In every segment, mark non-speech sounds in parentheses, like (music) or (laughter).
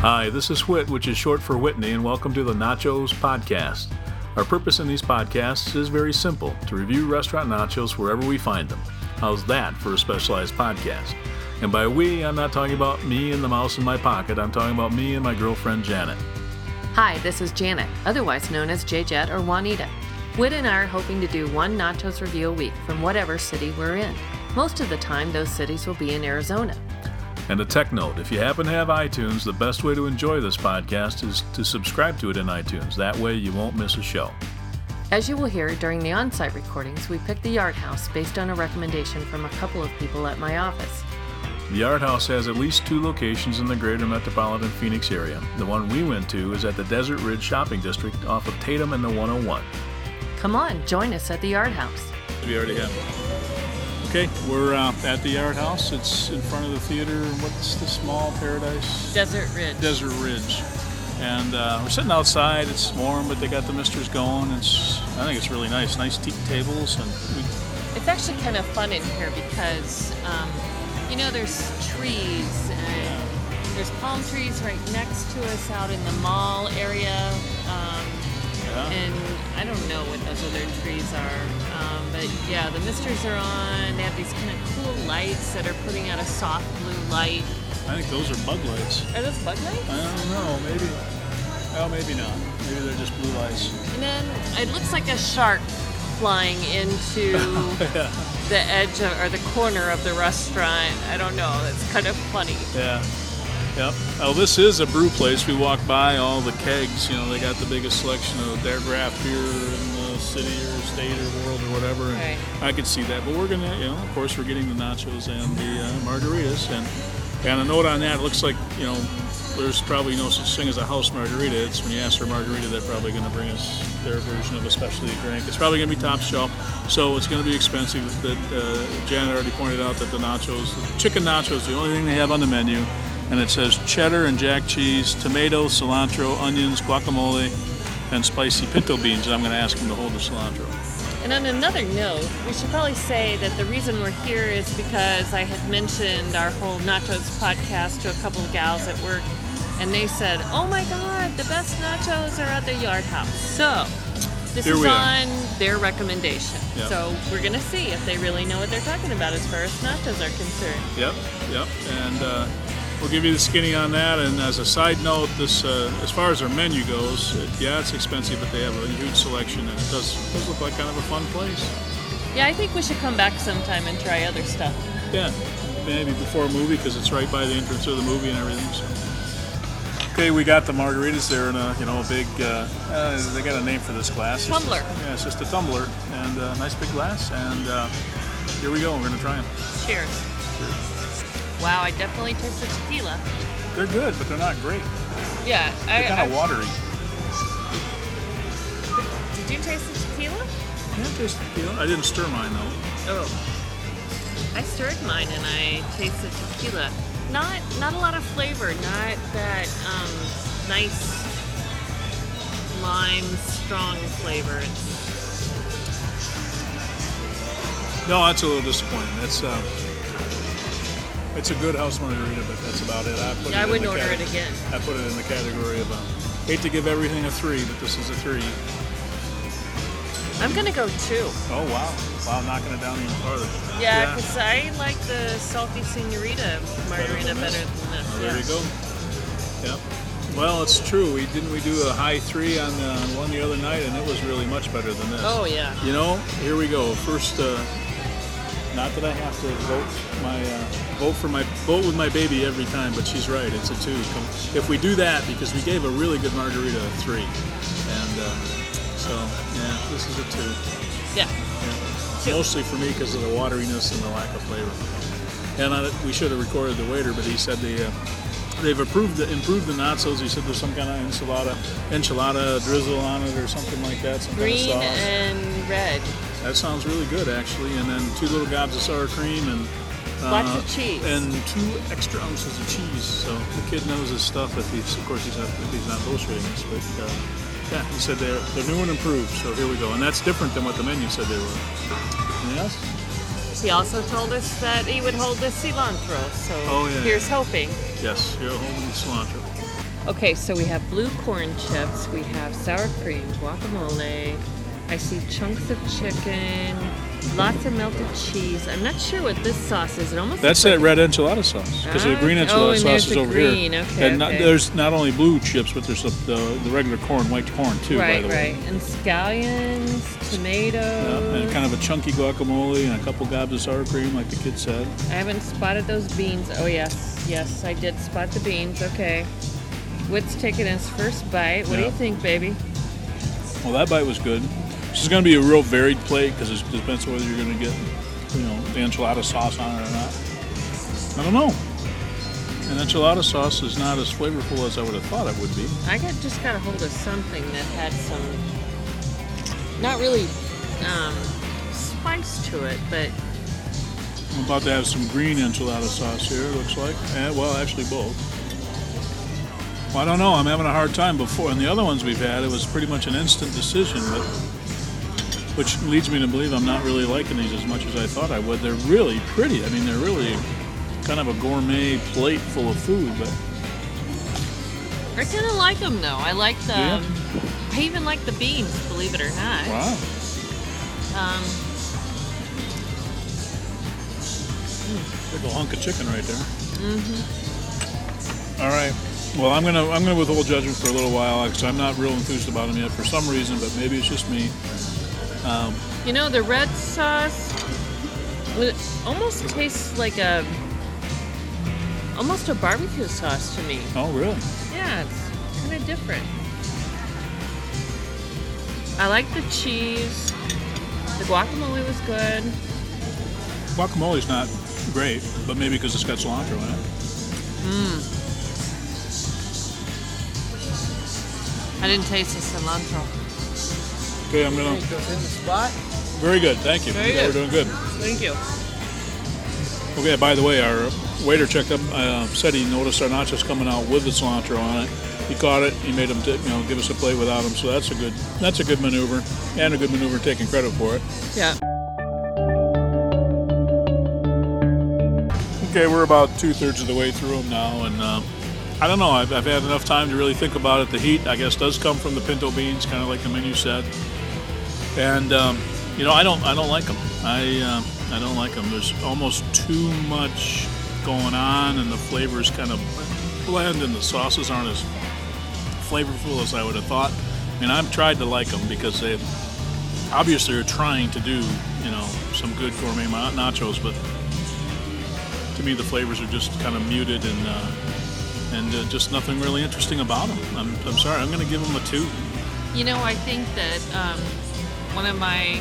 Hi, this is Whit, which is short for Whitney, and welcome to the Nachos Podcast. Our purpose in these podcasts is very simple to review restaurant nachos wherever we find them. How's that for a specialized podcast? And by we, I'm not talking about me and the mouse in my pocket, I'm talking about me and my girlfriend Janet. Hi, this is Janet, otherwise known as JJet or Juanita. Whit and I are hoping to do one nachos review a week from whatever city we're in. Most of the time, those cities will be in Arizona. And a tech note if you happen to have iTunes, the best way to enjoy this podcast is to subscribe to it in iTunes. That way you won't miss a show. As you will hear during the on site recordings, we picked the Yard House based on a recommendation from a couple of people at my office. The Yard House has at least two locations in the greater metropolitan Phoenix area. The one we went to is at the Desert Ridge Shopping District off of Tatum and the 101. Come on, join us at the Yard House. We already have. Okay, we're uh, at the Yard House. It's in front of the theater. What's the small paradise? Desert Ridge. Desert Ridge. And uh, we're sitting outside. It's warm, but they got the misters going. It's I think it's really nice. Nice teak tables, and we, It's actually kind of fun in here because, um, you know, there's trees and there's palm trees right next to us out in the mall area. Um, yeah. and I don't know what those other trees are. But yeah, the misters are on. They have these kind of cool lights that are putting out a soft blue light. I think those are bug lights. Are those bug lights? I don't know. Maybe. Oh, maybe not. Maybe they're just blue lights. And then it looks like a shark flying into (laughs) yeah. the edge of, or the corner of the restaurant. I don't know. It's kind of funny. Yeah. Yep. Oh, this is a brew place. We walk by all the kegs. You know, they got the biggest selection of their craft beer city or state or world or whatever. And Right. I could see that. But we're gonna, you know, of course, we're getting the nachos and the uh, margaritas. And and a note on that. It looks like you know, there's probably no such thing as a house margarita. It's when you ask for a margarita, they're probably going to bring us their version of a specialty drink. It's probably going to be top shelf, so it's going to be expensive. That uh, Janet already pointed out that the nachos, the chicken nachos, the only thing they have on the menu, and it says cheddar and jack cheese, tomato, cilantro, onions, guacamole, and spicy pinto beans. I'm going to ask them to hold the cilantro. And on another note, we should probably say that the reason we're here is because I had mentioned our whole nachos podcast to a couple of gals at work, and they said, "Oh my God, the best nachos are at the Yard House." So this Here is are. on their recommendation. Yep. So we're gonna see if they really know what they're talking about as far as nachos are concerned. Yep, yep. And uh, we'll give you the skinny on that. And as a side note, this uh, as far as our menu goes, it, yeah, it's expensive, but they have a huge selection, and it does, does look like kind of a fun place. Yeah, I think we should come back sometime and try other stuff. Yeah, maybe before a movie because it's right by the entrance of the movie and everything. So. Okay, we got the margaritas there in a you know a big. Uh, uh, they got a name for this glass. It's just- Tumbler. yeah, it's just a tumbler and a nice big glass. And uh, here we go. We're gonna try them. Cheers. Cheers. Wow, I definitely taste the tequila. They're good, but they're not great. Yeah, I, They're kind I- of watery. Did you taste the tequila? Yeah, just tequila. I didn't stir mine though. Oh. I stirred mine and I tasted tequila. Not not a lot of flavor, not that um, nice lime strong flavor. It's- No, that's a little disappointing. That's uh, it's a good house margarita, but that's about it. I put Yeah, it I wouldn't order it again. I put it in the category of uh, hate to give everything a three, but this is a three. I'm gonna go two. Oh wow, wow, I'm knocking it down even farther. Yeah, because I like the salty senorita margarita than this? better than this. Oh, there yeah. you go. Yep. Well, it's true. We didn't we do a high three on the one the other night, and it was really much better than this. Oh yeah. You know, here we go. First, uh, not that I have to vote my uh, vote for my vote with my baby every time, but she's right. It's a two. If we do that, because we gave a really good margarita a three, and uh, so yeah, this is a two. Yeah. Yeah. Mostly for me because of the wateriness and the lack of flavor. And I, we should have recorded the waiter, but he said they uh, they've approved the, improved the nachos. He said there's some kind of enchilada enchilada drizzle on it or something like that. Some Green kind of sauce. and red. That sounds really good, actually. And then two little gobs of sour cream and uh, Lots of cheese. and two extra ounces of cheese. So the kid knows his stuff. If he's, of course, he's not if he's not bullshitting us, but uh, yeah, he said they're they're new and improved. So here we go, and that's different than what the menu said they were. Anything else? He also told us that he would hold the cilantro. So Oh, yeah. here's hoping. Yes, you're holding the cilantro. Okay, so we have blue corn chips, we have sour cream, guacamole. I see chunks of chicken, lots of melted cheese. I'm not sure what this sauce is. It almost That's that red enchilada sauce because the Ah, green oh, enchilada and sauce is the over green, here. okay, and not, okay. there's not only blue chips, but there's the, the, the regular corn, white corn too. right, by the way. right. And scallions, tomatoes. Yeah, and kind of a chunky guacamole and a couple gobs of sour cream, like the kid said. I haven't spotted those beans. Oh yes, yes, I did spot the beans. Okay. Whit's taking his first bite. What do you think, baby? Well, that bite was good. This is going to be a real varied plate because it depends on whether you're going to get, you know, the enchilada sauce on it or not. I don't know. And enchilada sauce is not as flavorful as I would have thought it would be. I got just got a hold of something that had some, not really um, spice to it, but I'm about to have some green enchilada sauce here, it looks like. And, well, actually both. Well, I don't know. I'm having a hard time before. And the other ones we've had, it was pretty much an instant decision, but which leads me to believe I'm not really liking these as much as I thought I would. They're really pretty. I mean, they're really kind of a gourmet plate full of food, but I kind of like them though. I like the, Yeah. I even like the beans, believe it or not. wow. Um, Big ol' hunk of chicken right there. Mm-hmm. All right. Well, I'm gonna I'm gonna withhold judgment for a little while because I'm not real enthused about them yet for some reason, but maybe it's just me. Um, you know, the red sauce it almost tastes like a, almost a barbecue sauce to me. Oh, really? Yeah, it's kind of different. I like the cheese. The guacamole was good. Guacamole's not great, but maybe because it's got cilantro in it. Mmm. I didn't taste the cilantro. Okay, I'm gonna. Goes in the spot. Very good, thank you. Very Yeah, good. We're doing good. Thank you. Okay, by the way, our waiter checked up, uh, said he noticed our nachos coming out with the cilantro on it. He caught it. He made him, t- you know, give us a plate without them. So that's a good, that's a good maneuver, and a good maneuver taking credit for it. Yeah. Okay, we're about two thirds of the way through them now, and um, I don't know. I've, I've had enough time to really think about it. The heat, I guess, does come from the pinto beans, kind of like the menu said. And um, you know, I don't, I don't like them. I, um I don't like them. There's almost too much going on, and the flavors kind of blend, and the sauces aren't as flavorful as I would have thought. I mean, I've tried to like them because they obviously are trying to do, you know, some good gourmet nachos, but to me the flavors are just kind of muted and uh, and uh, just nothing really interesting about them. I'm, I'm sorry, I'm going to give them a two. You know, I think that um, one of my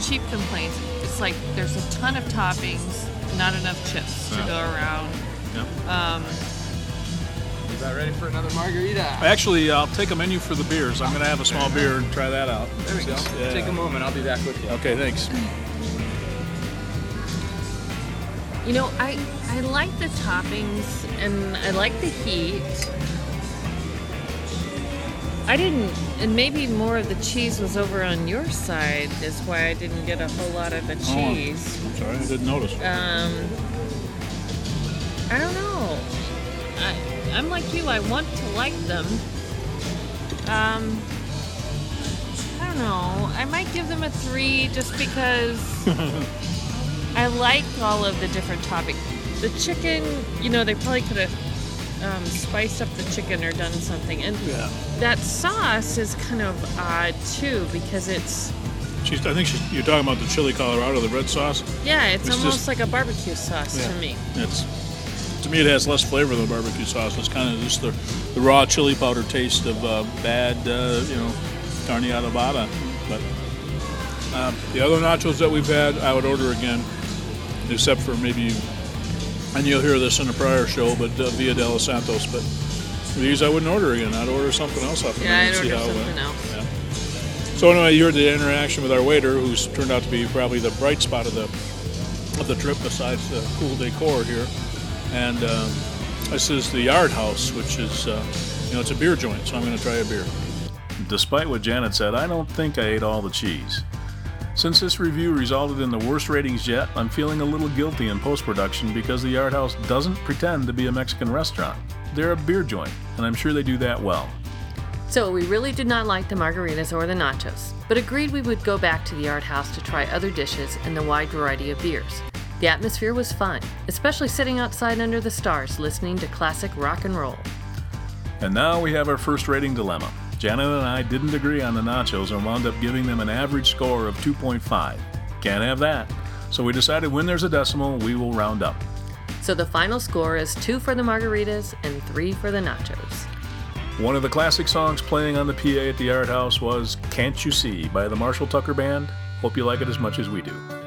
chief complaints. It's like there's a ton of toppings, not enough chips to Yeah. go around. Yeah. Um, You about ready for another margarita? Actually, I'll take a menu for the beers. I'm going to have a small beer and try that out. There we go. Yeah. Take a moment. I'll be back with you. Okay, thanks. you know, I I like the toppings and I like the heat. I didn't, and maybe more of the cheese was over on your side. Is why I didn't get a whole lot of the Oh. cheese. I'm sorry, I didn't notice. Um, I don't know. I, I'm like you. I want to like them. Um, I don't know. I might give them a three just because (laughs) I like all of the different toppings. The chicken, you know, they probably could have um, spiced up the chicken or done something. And Yeah. that sauce is kind of odd too because it's She's, I think she's, you're talking about the chili Colorado, the red sauce. yeah, it's, It's almost just- like a barbecue sauce Yeah. to me. It's to me, it has less flavor than barbecue sauce. It's kind of just the, the raw chili powder taste of uh, bad, uh, you know, carne adobada. But um, the other nachos that we've had, I would order again, except for maybe, and you'll hear this in a prior show, but uh, Via de los Santos. But these I wouldn't order again. I'd order something else off of Yeah, there I'd order something went. else. Yeah. So anyway, you heard the interaction with our waiter, who's turned out to be probably the bright spot of the of the trip, besides the cool decor here. And um, this is the Yard House, which is uh, you know it's a beer joint, so I'm going to try a beer. Despite what Janet said, I don't think I ate all the cheese. Since this review resulted in the worst ratings yet, I'm feeling a little guilty in post production because the Yard House doesn't pretend to be a Mexican restaurant. they're a beer joint, and I'm sure they do that well. So we really did not like the margaritas or the nachos, but agreed we would go back to the Yard house to try other dishes and the wide variety of beers. The atmosphere was fun, especially sitting outside under the stars listening to classic rock and roll. And now we have our first rating dilemma. Janet and I didn't agree on the nachos and wound up giving them an average score of 2.5. Can't have that. So we decided when there's a decimal, we will round up. So the final score is two for the margaritas and three for the nachos. One of the classic songs playing on the PA at the Yard House was Can't You See by the Marshall Tucker Band. Hope you like it as much as we do.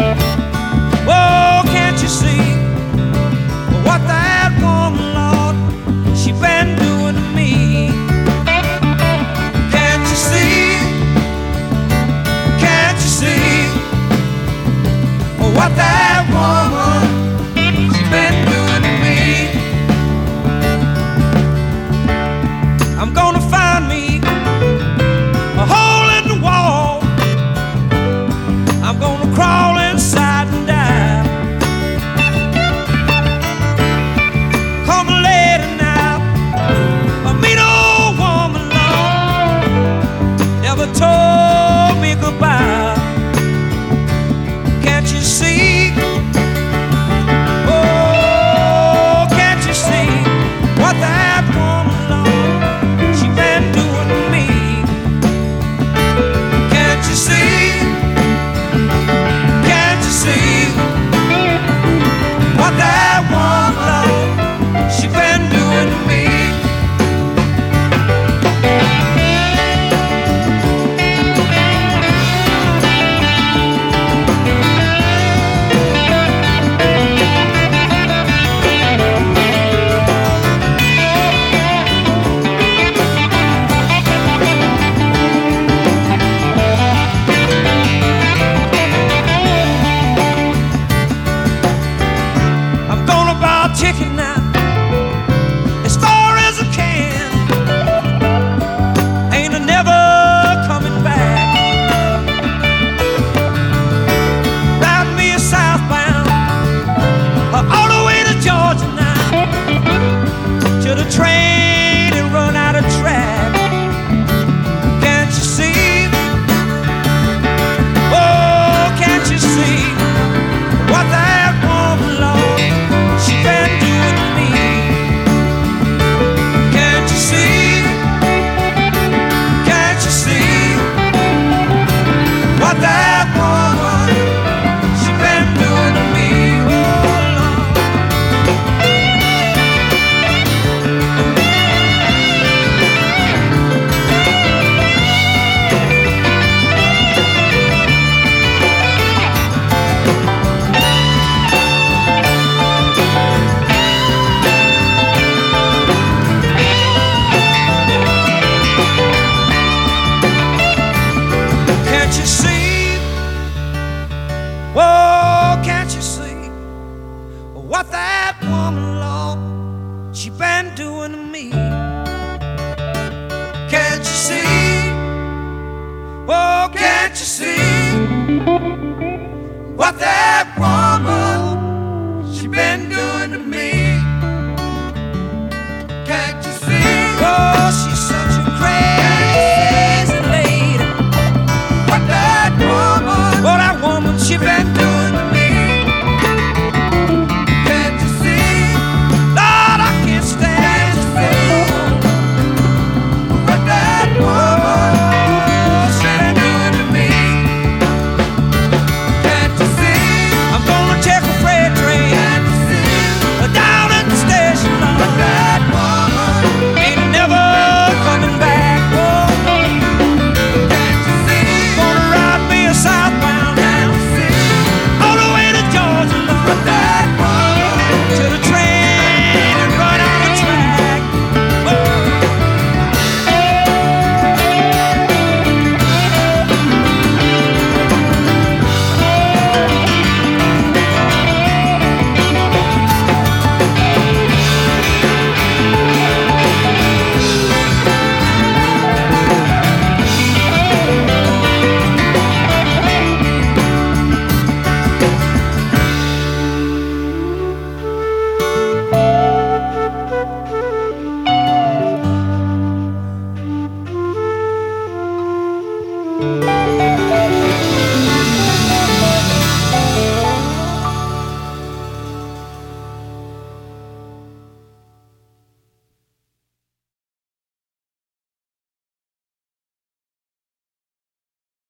Oh, can't you see? what that woman, Lord, she been doing to me. Can't you see? Can't you see? what that what that woman,